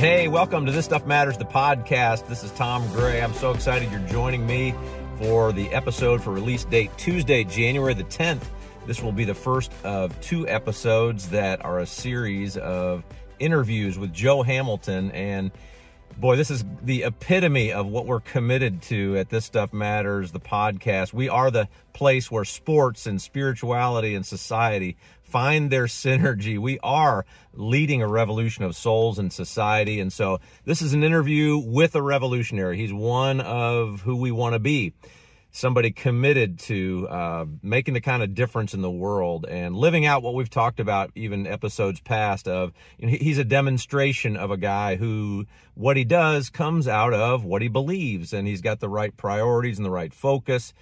Hey, welcome to This Stuff Matters, the podcast. This is Tom Gray. I'm so excited you're joining me for the episode for release date Tuesday, January the 10th. This will be the first of two episodes that are a series of interviews with Joe Hamilton. And boy, this is the epitome of what we're committed to at This Stuff Matters, the podcast. We are the place where sports and spirituality and society find their synergy. We are leading a revolution of souls in society. And so this is an interview with a revolutionary. He's one of who we want to be. Somebody committed to uh, making the kind of difference in the world and living out what we've talked about, even episodes past. Of you know, he's a demonstration of a guy who what he does comes out of what he believes, and he's got the right priorities and the right focus.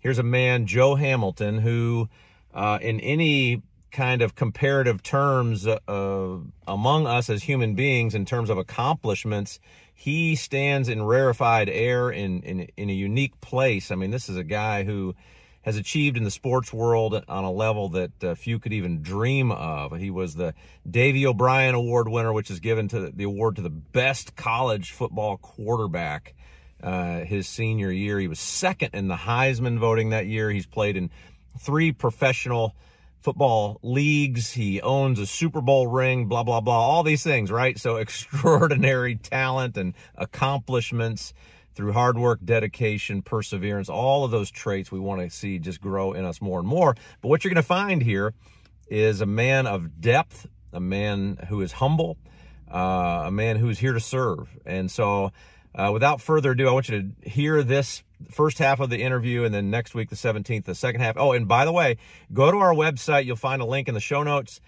Here's a man, Joe Hamilton, who uh, in any kind of comparative terms uh, among us as human beings in terms of accomplishments he stands in rarefied air in, in in a unique place. I mean this is a guy who has achieved in the sports world on a level that uh, few could even dream of. He was the davy o'brien award winner which is given to the award to the best college football quarterback uh, his senior year. He was second in the heisman voting that year. He's played in three professional football leagues. He owns a Super Bowl ring, blah, blah, blah, all these things, right? So extraordinary talent and accomplishments through hard work, dedication, perseverance, all of those traits we want to see just grow in us more and more. But what you're going to find here is a man of depth, a man who is humble, uh, a man who's here to serve. And so, uh, without further ado, I want you to hear this first half of the interview and then next week the 17th the second half. Oh and by the way go to our website. You'll find a link in the show notes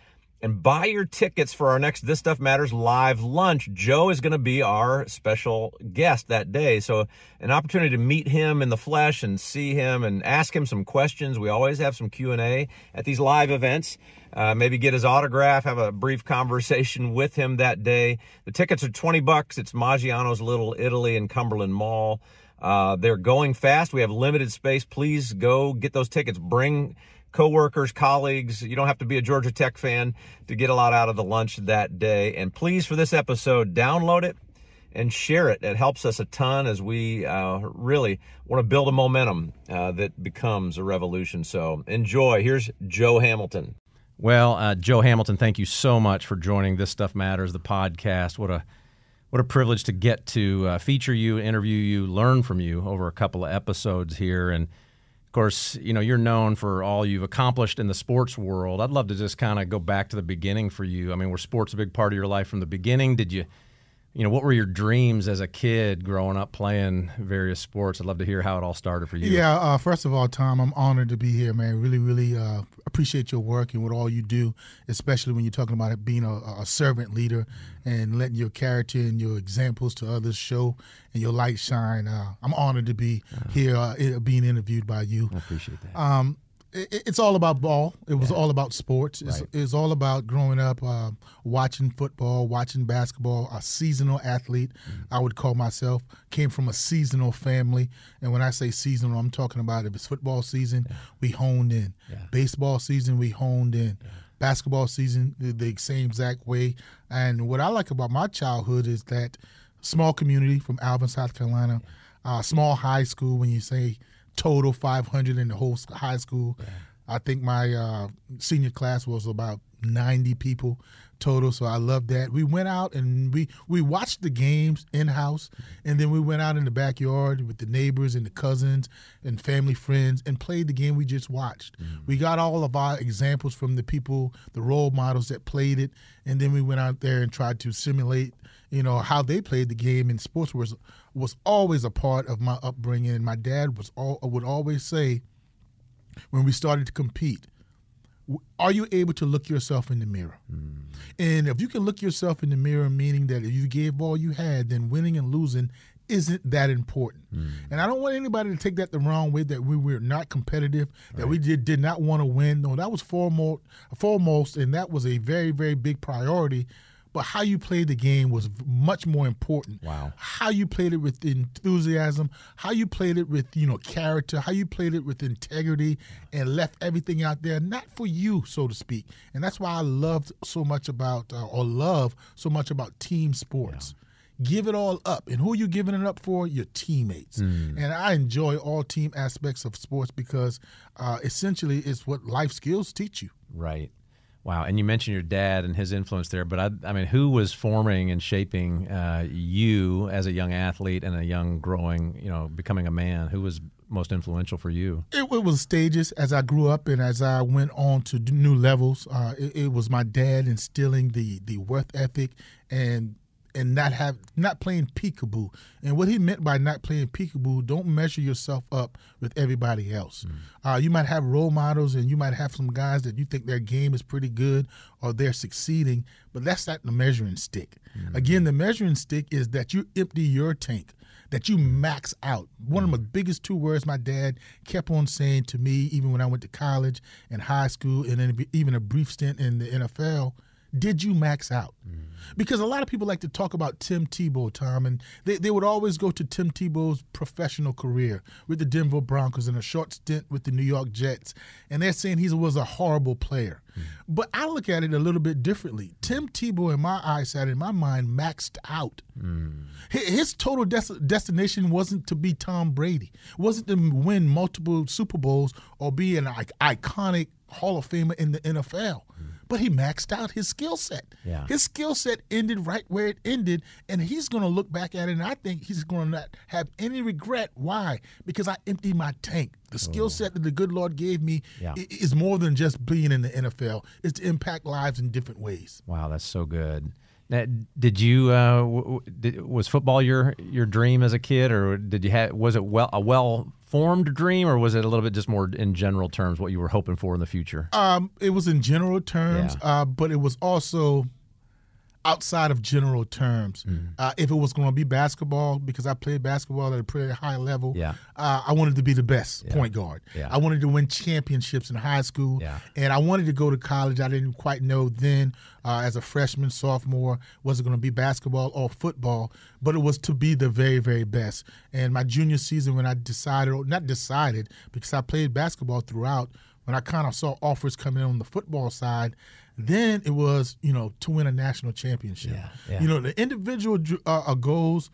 and buy your tickets for our next this stuff matters live lunch. Joe is going to be our special guest that day. So an opportunity to meet him in the flesh and see him and ask him some questions. We always have some q&a at these live events. Uh, maybe get his autograph have a brief conversation with him that day. The tickets are 20 bucks. It's maggiano's little italy in cumberland mall uh, they're going fast. We have limited space. Please go get those tickets. Bring coworkers, colleagues. You don't have to be a Georgia Tech fan to get a lot out of the lunch that day. And please, for this episode, download it and share it. It helps us a ton as we uh, really want to build a momentum uh, that becomes a revolution. So enjoy. Here's Joe Hamilton. Well, uh, Joe Hamilton, thank you so much for joining This Stuff Matters, the podcast. What a what a privilege to get to uh, feature you, interview you, learn from you over a couple of episodes here. And of course, you know, you're known for all you've accomplished in the sports world. I'd love to just kind of go back to the beginning for you. I mean, were sports a big part of your life from the beginning? Did you you know, what were your dreams as a kid growing up playing various sports? I'd love to hear how it all started for you. Yeah, uh, first of all, Tom, I'm honored to be here, man. Really, really uh, appreciate your work and what all you do, especially when you're talking about it being a, a, servant leader and letting your character and your examples to others show and your light shine. Uh, I'm honored to be here uh, being interviewed by you. I appreciate that. Um, it's all about ball. It was yeah. all about sports. It's, right. it's, all about growing up, uh, watching football, watching basketball. A seasonal athlete, mm-hmm. I would call myself. Came from a seasonal family, and when I say seasonal, I'm talking about if it's football season, yeah. we honed in. Yeah. Baseball season, we honed in. Basketball season, the, the same exact way. And what I like about my childhood is that small community from Alvin, South Carolina, uh, small high school. When you say total 500 in the whole high school. Yeah. I think my uh, senior class was about 90 people total. So I love that. We went out and we we watched the games in house, and then we went out in the backyard with the neighbors and the cousins and family friends and played the game we just watched. Mm-hmm. We got all of our examples from the people, the role models that played it, and then we went out there and tried to simulate, you know, how they played the game. And sports was was always a part of my upbringing. And my dad was all would always say when we started to compete are you able to look yourself in the mirror? Mm. And if you can look yourself in the mirror, meaning that if you gave all you had, then winning and losing isn't that important. Mm. And I don't want anybody to take that the wrong way that we were not competitive, that right. we did, did not want to win. No, that was foremost, foremost, and that was a very, very big priority. But how you played the game was much more important. Wow. How you played it with enthusiasm, how you played it with, you know, character, how you played it with integrity and left everything out there not for you, so to speak. And that's why I loved so much about uh, or love so much about team sports. Yeah give it all up. And who are you giving it up for? Your teammates. Mm. And I enjoy all team aspects of sports because uh, essentially it's what life skills teach you. Right. Wow, and you mentioned your dad and his influence there, but I, I mean, who was forming and shaping uh, you as a young athlete and a young growing, you know, becoming a man? Who was most influential for you? It, it was stages as I grew up and as I went on to new levels. Uh, it, it was my dad instilling the the worth ethic and and not have not playing peekaboo. And what he meant by not playing peekaboo, don't measure yourself up with everybody else. Mm. Uh, you might have role models, and you might have some guys that you think their game is pretty good or they're succeeding, but that's not the measuring stick. Mm. Again, the measuring stick is that you empty your tank. That you max out. One mm. of the biggest two words my dad kept on saying to me, even when I went to college and high school, and then even a brief stint in the NFL did you max out? Mm. Because a lot of people like to talk about Tim Tebow, Tom, and they, they would always go to Tim Tebow's professional career with the Denver Broncos and a short stint with the New York Jets. And they're saying he was a horrible player. Mm. But I look at it a little bit differently. Tim Tebow, in my eyesight, in my mind, maxed out. Mm. His total des- destination wasn't to be Tom Brady, wasn't to win multiple Super Bowls or be an iconic Hall of Famer in the NFL but he maxed out his skill set. Yeah. His skill set ended right where it ended, and he's going to look back at it, and I think he's going to not have any regret. Why? Because I emptied my tank. The skill oh. set that the good Lord gave me yeah. is more than just being in the NFL. It's to impact lives in different ways. Wow, that's so good. Now, did you uh, did, was football your your dream as a kid, or did you have was it well a well formed dream, or was it a little bit just more in general terms what you were hoping for in the future? Um, it was in general terms, yeah. uh, but it was also outside of general terms. Mm. Uh, if it was going to be basketball, because I played basketball at a pretty high level, yeah. Uh, I wanted to be the best yeah. point guard. Yeah. I wanted to win championships in high school, yeah. and I wanted to go to college. I didn't quite know then, uh, as a freshman, sophomore, was it going to be basketball or football, but it was to be the very, very best. And my junior season, when I decided, or not decided, because I played basketball throughout, when I kind of saw offers coming in on the football side, then it was, you know, to win a national championship. Yeah, yeah. You know, the individual uh, uh, goals,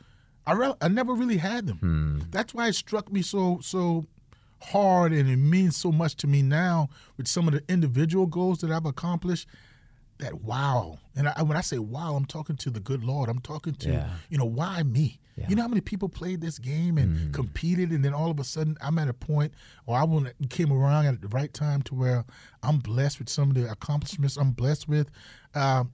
I, re- I never really had them. Hmm. That's why it struck me so so hard, and it means so much to me now with some of the individual goals that I've accomplished that wow. And I, when I say wow, I'm talking to the good Lord. I'm talking to, yeah. you know, why me? Yeah. You know how many people played this game and mm. competed, and then all of a sudden I'm at a point, or I came around at the right time to where I'm blessed with some of the accomplishments I'm blessed with. Uh,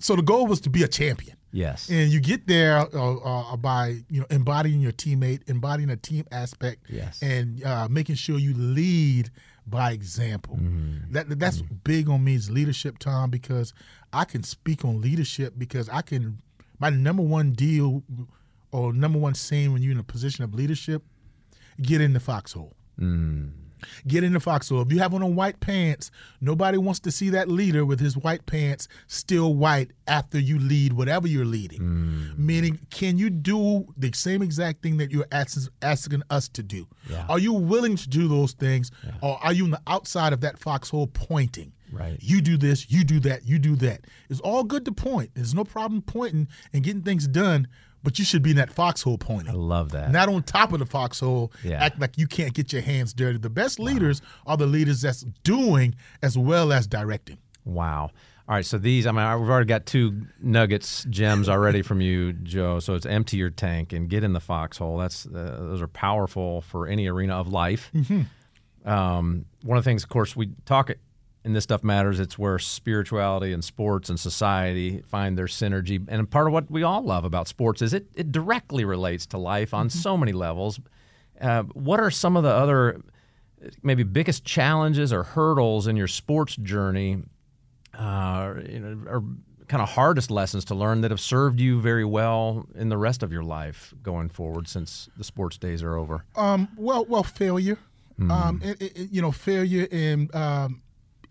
so the goal was to be a champion. Yes. And you get there uh, uh, by you know embodying your teammate, embodying a team aspect, yes. and uh, making sure you lead by example. Mm-hmm. That that's mm-hmm. big on me is leadership, Tom, because I can speak on leadership because I can. My number one deal or number one saying when you're in a position of leadership, get in the foxhole. Mm. Get in the foxhole. If you have on a white pants, nobody wants to see that leader with his white pants still white after you lead whatever you're leading. Mm. Meaning, can you do the same exact thing that you're asking, asking us to do? Yeah. Are you willing to do those things, yeah. or are you on the outside of that foxhole pointing? Right. You do this, you do that, you do that. It's all good to point. There's no problem pointing and getting things done but you should be in that foxhole pointing. I love that. Not on top of the foxhole, yeah. act like you can't get your hands dirty. The best leaders are the leaders that's doing as well as directing. Wow. All right, so these, I mean, we've already got two nuggets, gems already from you, Joe. So it's empty your tank and get in the foxhole. That's uh, those are powerful for any arena of life. Mm-hmm. Um, one of the things, of course, we talk and this stuff matters. It's where spirituality and sports and society find their synergy. And part of what we all love about sports is it, it directly relates to life on mm-hmm. so many levels. Uh, what are some of the other maybe biggest challenges or hurdles in your sports journey, uh, you know, or kind of hardest lessons to learn that have served you very well in the rest of your life going forward since the sports days are over? Um, well, well, failure. Mm. Um, it, it, you know, failure in um,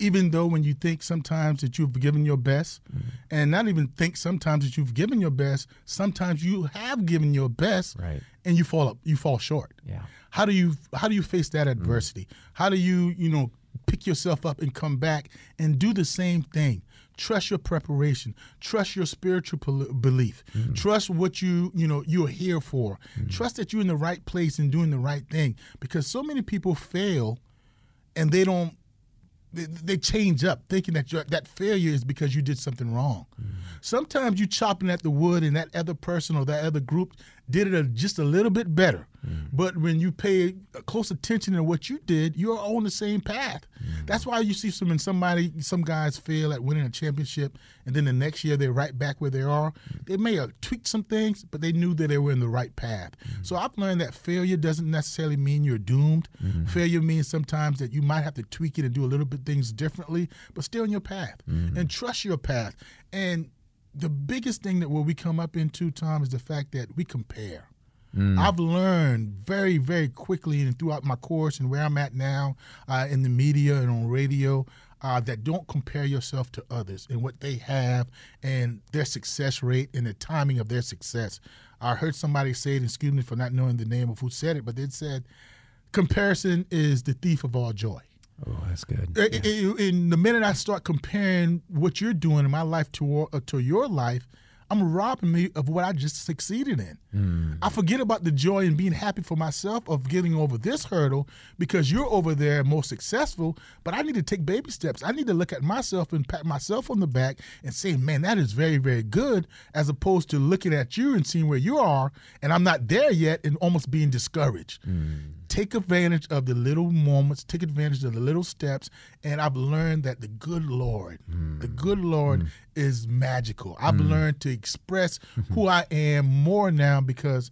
even though when you think sometimes that you've given your best, mm-hmm. and not even think sometimes that you've given your best, sometimes you have given your best, right. and you fall up, you fall short. Yeah. How do you how do you face that mm-hmm. adversity? Mm-hmm. How do you you know pick yourself up and come back and do the same thing? Trust your preparation. Trust your spiritual belief. Mm-hmm. Trust what you you know you're here for. Mm-hmm. Trust that you're in the right place and doing the right thing. Because so many people fail, and they don't they, change up thinking that that failure is because you did something wrong. Mm. Sometimes you chopping at the wood and that other person or that other group did it a, just a little bit better. Mm. But when you pay close attention to what you did, you're on the same path. Mm. That's why you see some somebody some guys fail at winning a championship, and then the next year they're right back where they are. Mm. They may have tweaked some things, but they knew that they were in the right path. Mm. So I've learned that failure doesn't necessarily mean you're doomed. Mm. Failure means sometimes that you might have to tweak it and do a little bit things differently, but still in your path and trust your path. And the biggest thing that where we come up into Tom is the fact that we compare. Mm. I've learned very, very quickly and throughout my course and where I'm at now uh, in the media and on radio uh, that don't compare yourself to others and what they have and their success rate and the timing of their success. I heard somebody say it, excuse me for not knowing the name of who said it, but they said comparison is the thief of all joy. Oh, that's good. Yeah. In the minute I start comparing what you're doing in my life to uh, to your life, I'm robbing me of what I just succeeded in. Mm. I forget about the joy and being happy for myself of getting over this hurdle because you're over there more successful. But I need to take baby steps. I need to look at myself and pat myself on the back and say, man, that is very, very good, as opposed to looking at you and seeing where you are and I'm not there yet and almost being discouraged. Mm take advantage of the little moments, take advantage of the little steps. And I've learned that the good Lord, mm. the good Lord mm. is magical. I've mm. learned to express who I am more now because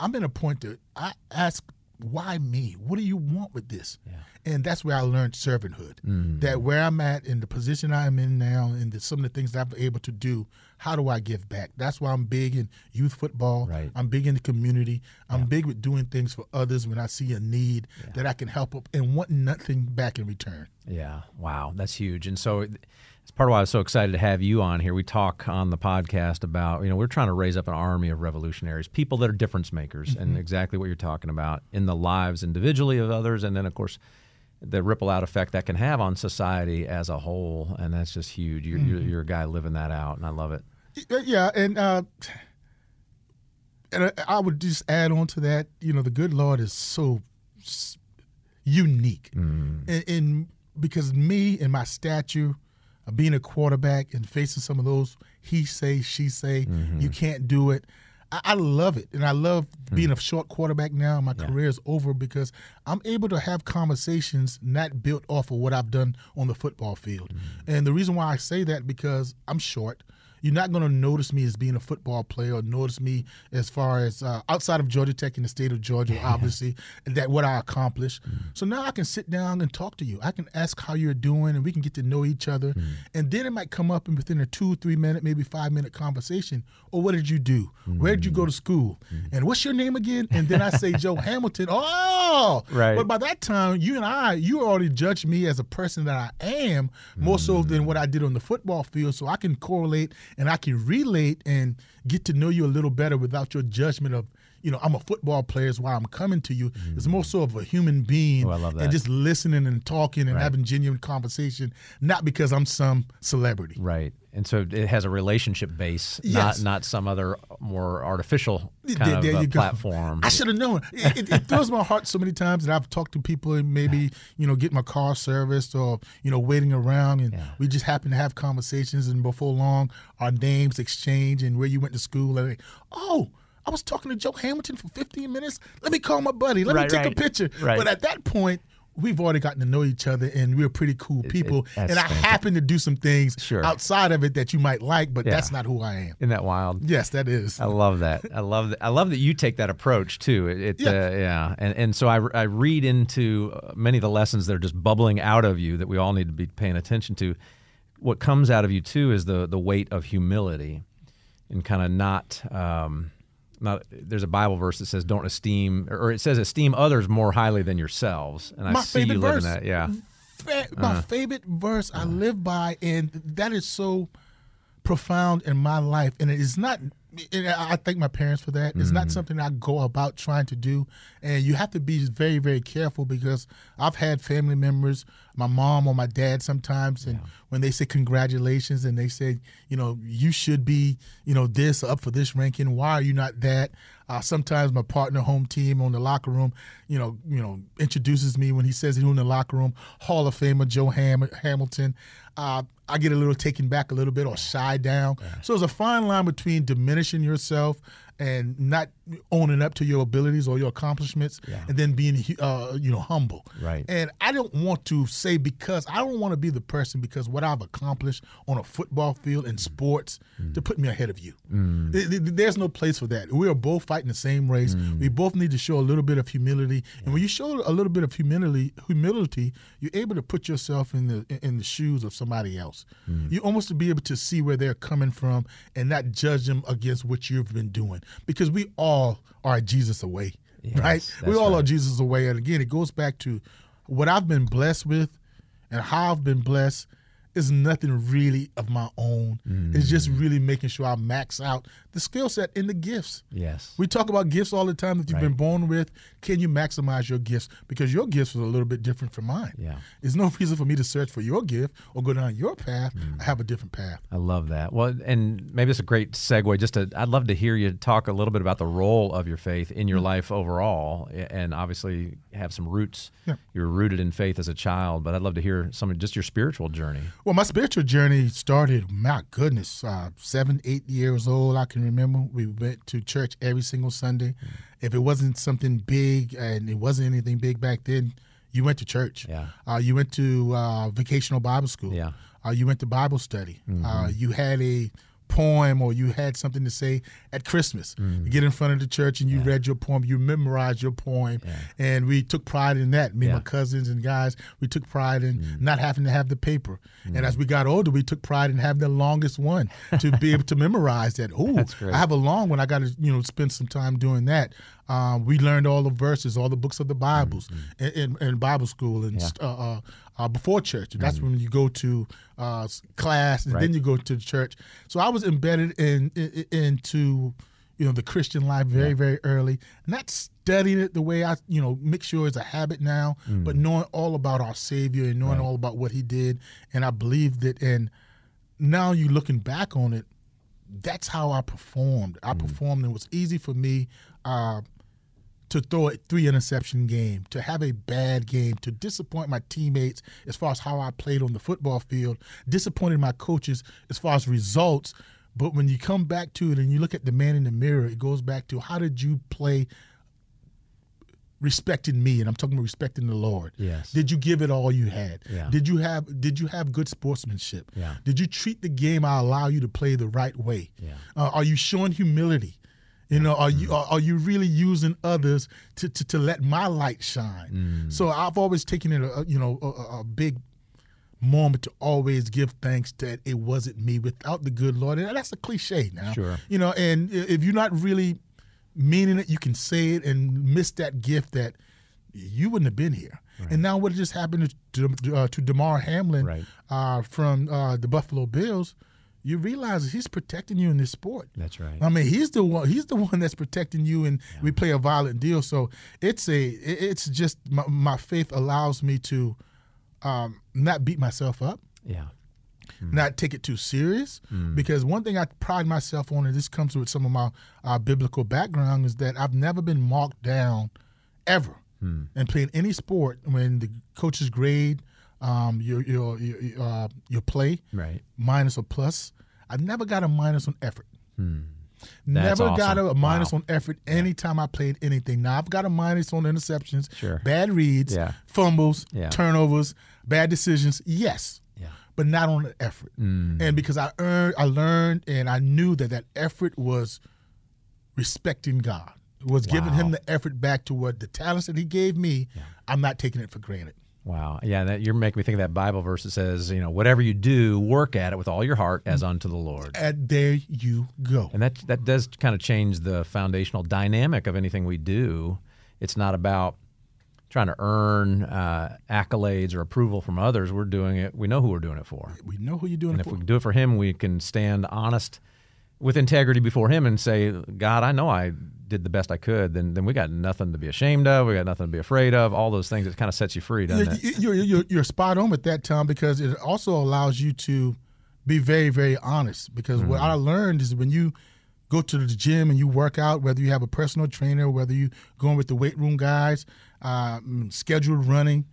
I'm in a point that I ask, why me? What do you want with this? Yeah. And that's where I learned servanthood. Mm. That where I'm at in the position I'm in now and the, some of the things that I'm able to do, how do I give back? That's why I'm big in youth football. Right. I'm big in the community. I'm yeah. big with doing things for others when I see a need yeah. that I can help up and want nothing back in return. Yeah. Wow. That's huge. And so it's part of why I was so excited to have you on here. We talk on the podcast about, you know, we're trying to raise up an army of revolutionaries, people that are difference makers, mm-hmm. and exactly what you're talking about in the lives individually of others. And then, of course, the ripple out effect that can have on society as a whole, and that's just huge. You're, mm-hmm. you're, you're, a guy living that out, and I love it. Yeah, and uh, and I would just add on to that. You know, the good Lord is so unique, mm-hmm. and, and, because me and my stature, being a quarterback and facing some of those he say she say, mm-hmm. you can't do it. I, I love it, and I love hmm. being a short quarterback now. My yeah. career is over because I'm able to have conversations not built off of what I've done on the football field. Mm-hmm. And the reason why I say that because I'm short. You're not going to notice me as being a football player or notice me as far as uh, outside of Georgia Tech in the state of Georgia, obviously, that what I accomplished. Mm. So now I can sit down and talk to you. I can ask how you're doing and we can get to know each other. Mm. And then it might come up in within a two, three minute, maybe five minute conversation. Or what did you do? Mm. Where did you go to school? Mm. And what's your name again? And then I say Joe Hamilton. Oh, right. But by that time, you and I, you already judged me as a person that I am more so than what I did on the football field. So I can correlate and I can relate and get to know you a little better without your judgment of you know, I'm a football player is why I'm coming to you. Mm. It's more so of a human being oh, and just listening and talking and right. having genuine conversation, not because I'm some celebrity. Right. And so it has a relationship base, yes. not not some other more artificial kind there, of platform. I should have known. It, it, it my heart so many times that I've talked to people and maybe you know get my car serviced or you know waiting around and yeah. we just happen to have conversations and before long our names exchange and where you went to school. And, oh I was talking to Joe Hamilton for 15 minutes. Let me call my buddy. Let right, me take right. a picture. Right. But at that point, we've already gotten to know each other and we're pretty cool people. It, it, and I fantastic. happen to do some things sure. outside of it that you might like, but yeah. that's not who I am. Isn't that wild? Yes, that is. I love that. I love that. I love that you take that approach too. It, it yeah. Uh, yeah. And and so I, I read into uh, many of the lessons that are just bubbling out of you that we all need to be paying attention to. What comes out of you too is the the weight of humility and kind of not. Um, not there's a Bible verse that says don't esteem or it says esteem others more highly than yourselves. And I My see you living that. Yeah. fa- my uh-huh. favorite verse I uh-huh. live by, and that is so profound in my life. And it is not. And I thank my parents for that. It's not something I go about trying to do, and you have to be very, very careful because I've had family members, my mom or my dad sometimes, and when they say congratulations and they say, you know, you should be, you know, this up for this ranking. Why are you not that? Uh, sometimes my partner, home team, on the locker room, you know, you know, introduces me when he says he's in the locker room. Hall of Famer Joe Ham- Hamilton. Uh, I get a little taken back a little bit or shy down. So there's a fine line between diminishing yourself and not owning up to your abilities or your accomplishments, Yeah. and then being, uh, you know, humble. Right. And I don't want to say because I don't want to be the person because what I've accomplished on a football field in mm. sports mm. to put me ahead of you. Mm. Th- There's no place for that. We are both fighting the same race. We both need to show a little bit of humility. And when you show a little bit of humility, humility, you're able to put yourself in the in the shoes of somebody else. You almost to be able to see where they're coming from and not judge them against what you've been doing because we all are Jesus away, right? We all are right. Jesus away. And again, it goes back to what I've been blessed with and how I've been blessed is nothing really of my own. Mm. It's just really making sure I max out the skill set and the gifts. Yes. We talk about gifts all the time that you've been born with. Can you maximize your gifts? Because your gifts are a little bit different from mine. Yeah. There's no reason for me to search for your gift or go down your path. Mm. I have a different path. I love that. Well, and maybe it's a great segue. Just to, I'd love to hear you talk a little bit about the role of your faith in your life overall, and obviously have some roots. Yeah. You're rooted in faith as a child, but I'd love to hear some of just your spiritual journey. Well, my spiritual journey started, my goodness, uh, seven, eight years old. I can remember we went to church every single Sunday. If it wasn't something big, and it wasn't anything big back then, you went to church. Yeah. Uh, you went to uh, vocational Bible school. Yeah. Uh, you went to Bible study. Uh, you had a poem or you had something to say at Christmas. Mm. You get in front of the church and you read your poem, you memorized your poem, and we took pride in that. Me and my cousins and guys, we took pride in mm. not having to have the paper. And as mm. we got older, we took pride in having the longest one to be able to memorize that. Oh. I have a long one. I got to you know spend some time doing that. Um, we learned all the verses, all the books of the Bibles in, in, in Bible school and Yeah. uh, uh, uh, before church. And that's when you go to uh, class and Right. then you go to the church. So I was embedded in, in into you know the Christian life very very early, not studying it the way I you know make sure it's a habit now, but knowing all about our Savior and knowing Right. all about what He did, and I believed it. And now you looking back on it, that's how I performed. I performed. And it was easy for me. Uh, to throw a three interception game, to have a bad game, to disappoint my teammates as far as how I played on the football field, disappointed my coaches as far as results. But when you come back to it and you look at the man in the mirror, it goes back to how did you play respecting me and I'm talking about respecting the Lord. Yes. Did you give it all you had? Yeah. Did you have did you have good sportsmanship? Yeah. Did you treat the game I allow you to play the right way? Yeah. Uh, are you showing humility? You know, are you are, are you really using others to, to, to let my light shine? Mm. So I've always taken it, a, you know, a- a, big moment to always give thanks that it wasn't me without the good Lord. And that's a cliche now. Sure. You know, and if you're not really meaning it, you can say it and miss that gift that you wouldn't have been here. And now what just happened to to, uh, to Damar Hamlin Right. uh, from uh, the Buffalo Bills? You realize he's protecting you in this sport. That's right. I mean, he's the one. He's the one that's protecting you, and we play a violent deal. So it's a. It's just my, my faith allows me to um, not beat myself up, Yeah. not take it too serious. Because one thing I pride myself on, and this comes with some of my uh, biblical background, is that I've never been marked down ever and playing any sport when the coaches grade um, your your your uh, your play Right. minus or plus. I never got a minus on effort. That's Never got a, awesome. a minus Wow. on effort anytime I played anything. Now I've got a minus on interceptions, Sure. bad reads, Yeah. fumbles, Yeah. turnovers, bad decisions. Yes, Yeah. but not on the effort. Mm. And because I earned, I learned, and I knew that that effort was respecting God. Was giving him the effort back to what the talents that he gave me. I'm not taking it for granted. Wow. Yeah, that you're making me think of that Bible verse that says, you know, whatever you do, work at it with all your heart as unto the Lord. And there you go. And that that does kind of change the foundational dynamic of anything we do. It's not about trying to earn uh, accolades or approval from others. We're doing it. We know who we're doing it for. We know who you're doing and it for. And if we can do it for Him, we can stand honest with integrity before Him and say, God, I know I did the best I could. Then, then we got nothing to be ashamed of. We got nothing to be afraid of. All those things. It kind of sets you free, doesn't you're, it? You're, you're, you're spot on with that, Tom, because it also allows you to be very, very honest. Because Mm-hmm. what I learned is when you go to the gym and you work out, whether you have a personal trainer, whether you going with the weight room guys, uh, scheduled running,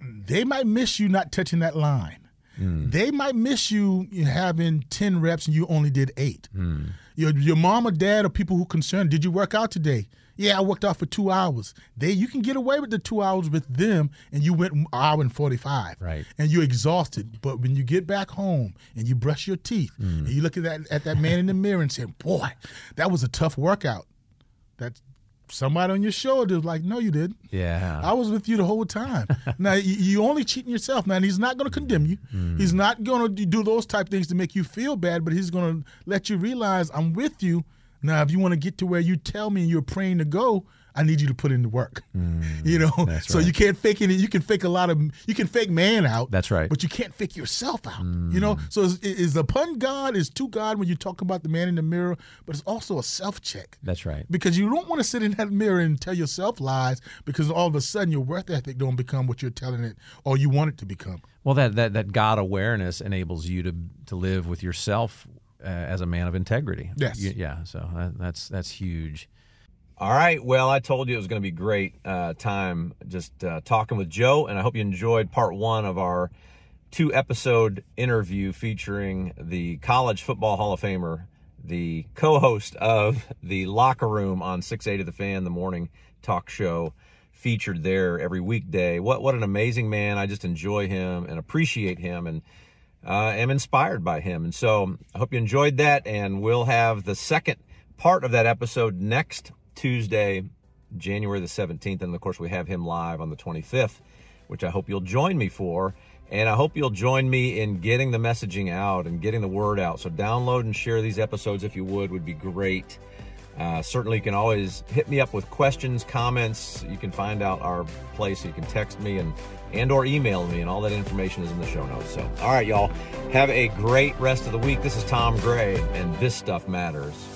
they might miss you not touching that line. Mm. They might miss you having 10 reps and you only did eight. Mm. Your, your mom or dad or people who concerned, did you work out today? Yeah, I worked out for two hours. They you can get away with the two hours with them and you went an hour and 45. Right. And you're exhausted. But when you get back home and you brush your teeth mm. and you look at that at that man in the mirror and say, Boy, that was a tough workout. That's somebody on your shoulder was like, No, you didn't. Yeah. I was with you the whole time. now you, only cheating yourself. Now he's not going to condemn you. Mm. He's not going to do those type things to make you feel bad, but he's going to let you realize I'm with you. Now, if you want to get to where you tell me you're praying to go, I need you to put in the work. Mm, you know, so right. you can't fake it. You can fake a lot of. You can fake man out. That's right. But you can't fake yourself out. You know, mm. so is, is upon God is to God when you talk about the man in the mirror, but it's also a self check That's right. because you don't want to sit in that mirror and tell yourself lies because all of a sudden your worth ethic don't become what you're telling it or you want it to become. Well, that, that, that God awareness enables you to to live with yourself uh, as a man of integrity. Yes. You- yeah. So that, that's that's huge. All right. Well, I told you it was going to be great uh, time just uh, talking with Joe, and I hope you enjoyed part one of our two episode interview featuring the College Football Hall of Famer, the co host of the Locker Room on 680 The Fan, the morning talk show featured there every weekday. What, what an amazing man. I just enjoy him and appreciate him and uh, am inspired by him. And so I hope you enjoyed that, and we'll have the second part of that episode next Tuesday, January the 17th. And of course, we have him live on the 25th, which I hope you'll join me for. And I hope you'll join me in getting the messaging out and getting the word out. So download and share these episodes if you would, would be great. Uh, certainly, you can always hit me up with questions, comments. You can find out our place. You can text me and and or email me, and all that information is in the show notes. So, all right, y'all, have a great rest of the week. This is Tom Gray, and this stuff matters.